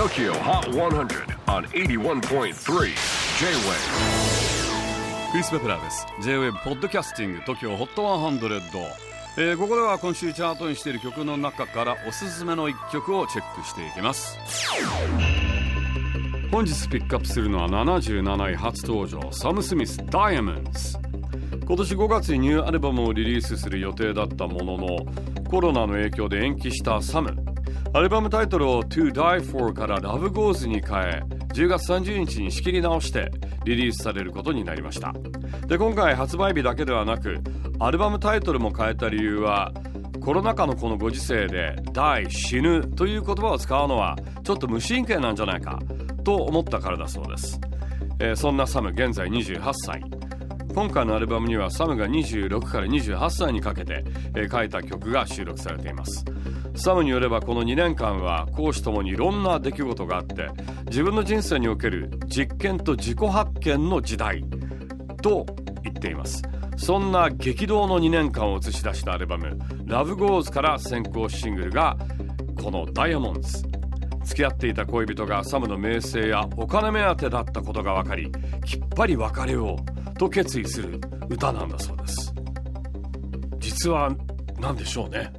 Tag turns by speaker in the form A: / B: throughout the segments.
A: TOKYO HOT 100 on 81.3 J-WAVE
B: クリス・ベプラーです。J-WAVE ポッドキャスティング TOKYO HOT 100、えー、ここでは今週チャートにしている曲の中からおすすめの一曲をチェックしていきます。本日ピックアップするのは77位初登場サム・スミス Diamonds 今年5月にニューアルバムをリリースする予定だったもののコロナの影響で延期したサム。アルバムタイトルを To Die For から Love Goes に変え10月30日に仕切り直してリリースされることになりました。で今回発売日だけではなくアルバムタイトルも変えた理由はコロナ禍のこのご時世で「die」死ぬという言葉を使うのはちょっと無神経なんじゃないかと思ったからだそうです、えー、そんなサム現在28歳。今回のアルバムにはサムが26から28歳にかけて、え、書いた曲が収録されています。サムによればこの2年間は講師ともにいろんな出来事があって自分の人生における実験と自己発見の時代と言っています。そんな激動の2年間を映し出したアルバム「Love Goes」から先行シングルがこの「ダイヤモンズ」付き合っていた恋人がサムの名声やお金目当てだったことが分かりきっぱり別れよう。と決意する歌なんだそうです。実は何でしょうね。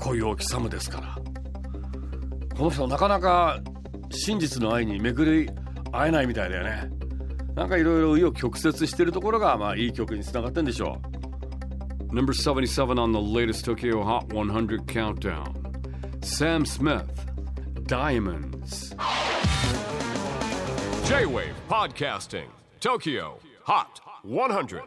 B: 恋多きサムですから。この人なかなか真実の愛に巡り会えないみたいだよね。なんかいろいろ紆余曲折してるところがまあいい曲につながってんでしょう。Number 77 on the latest Tokyo Hot 100 countdown. Sam Smith Diamonds.
A: J-Wave Podcasting Tokyo. Hot 100.